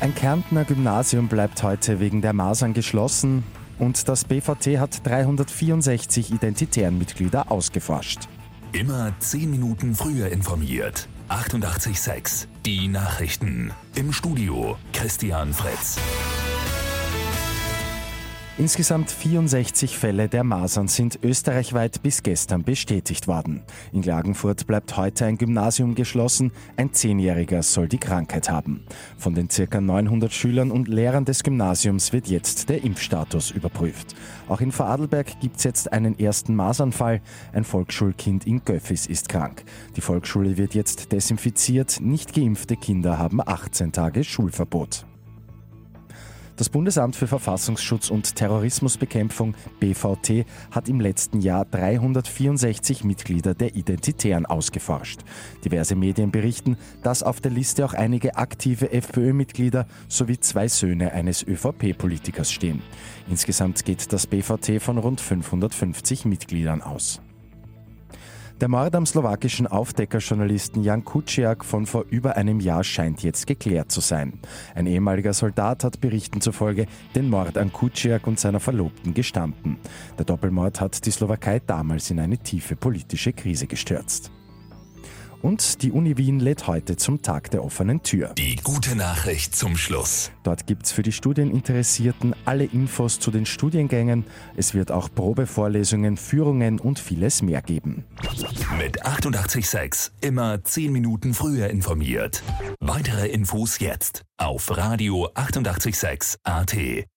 Ein Kärntner Gymnasium bleibt heute wegen der Masern geschlossen und das BVT hat 364 identitären Mitglieder ausgeforscht. Immer 10 Minuten früher informiert. 88.6 Die Nachrichten. Im Studio Christian Fritz. Insgesamt 64 Fälle der Masern sind österreichweit bis gestern bestätigt worden. In Klagenfurt bleibt heute ein Gymnasium geschlossen. Ein Zehnjähriger soll die Krankheit haben. Von den circa 900 Schülern und Lehrern des Gymnasiums wird jetzt der Impfstatus überprüft. Auch in Vorarlberg gibt es jetzt einen ersten Masernfall. Ein Volksschulkind in Göffis ist krank. Die Volksschule wird jetzt desinfiziert. Nicht geimpfte Kinder haben 18 Tage Schulverbot. Das Bundesamt für Verfassungsschutz und Terrorismusbekämpfung BVT hat im letzten Jahr 364 Mitglieder der Identitären ausgeforscht. Diverse Medien berichten, dass auf der Liste auch einige aktive FPÖ-Mitglieder sowie zwei Söhne eines ÖVP-Politikers stehen. Insgesamt geht das BVT von rund 550 Mitgliedern aus. Der Mord am slowakischen Aufdeckerjournalisten Jan Kuciak von vor über einem Jahr scheint jetzt geklärt zu sein. Ein ehemaliger Soldat hat Berichten zufolge den Mord an Kuciak und seiner Verlobten gestanden. Der Doppelmord hat die Slowakei damals in eine tiefe politische Krise gestürzt. Und die Uni Wien lädt heute zum Tag der offenen Tür. Die gute Nachricht zum Schluss. Dort gibt es für die Studieninteressierten alle Infos zu den Studiengängen. Es wird auch Probevorlesungen, Führungen und vieles mehr geben. Mit 886 immer 10 Minuten früher informiert. Weitere Infos jetzt auf Radio 886 AT.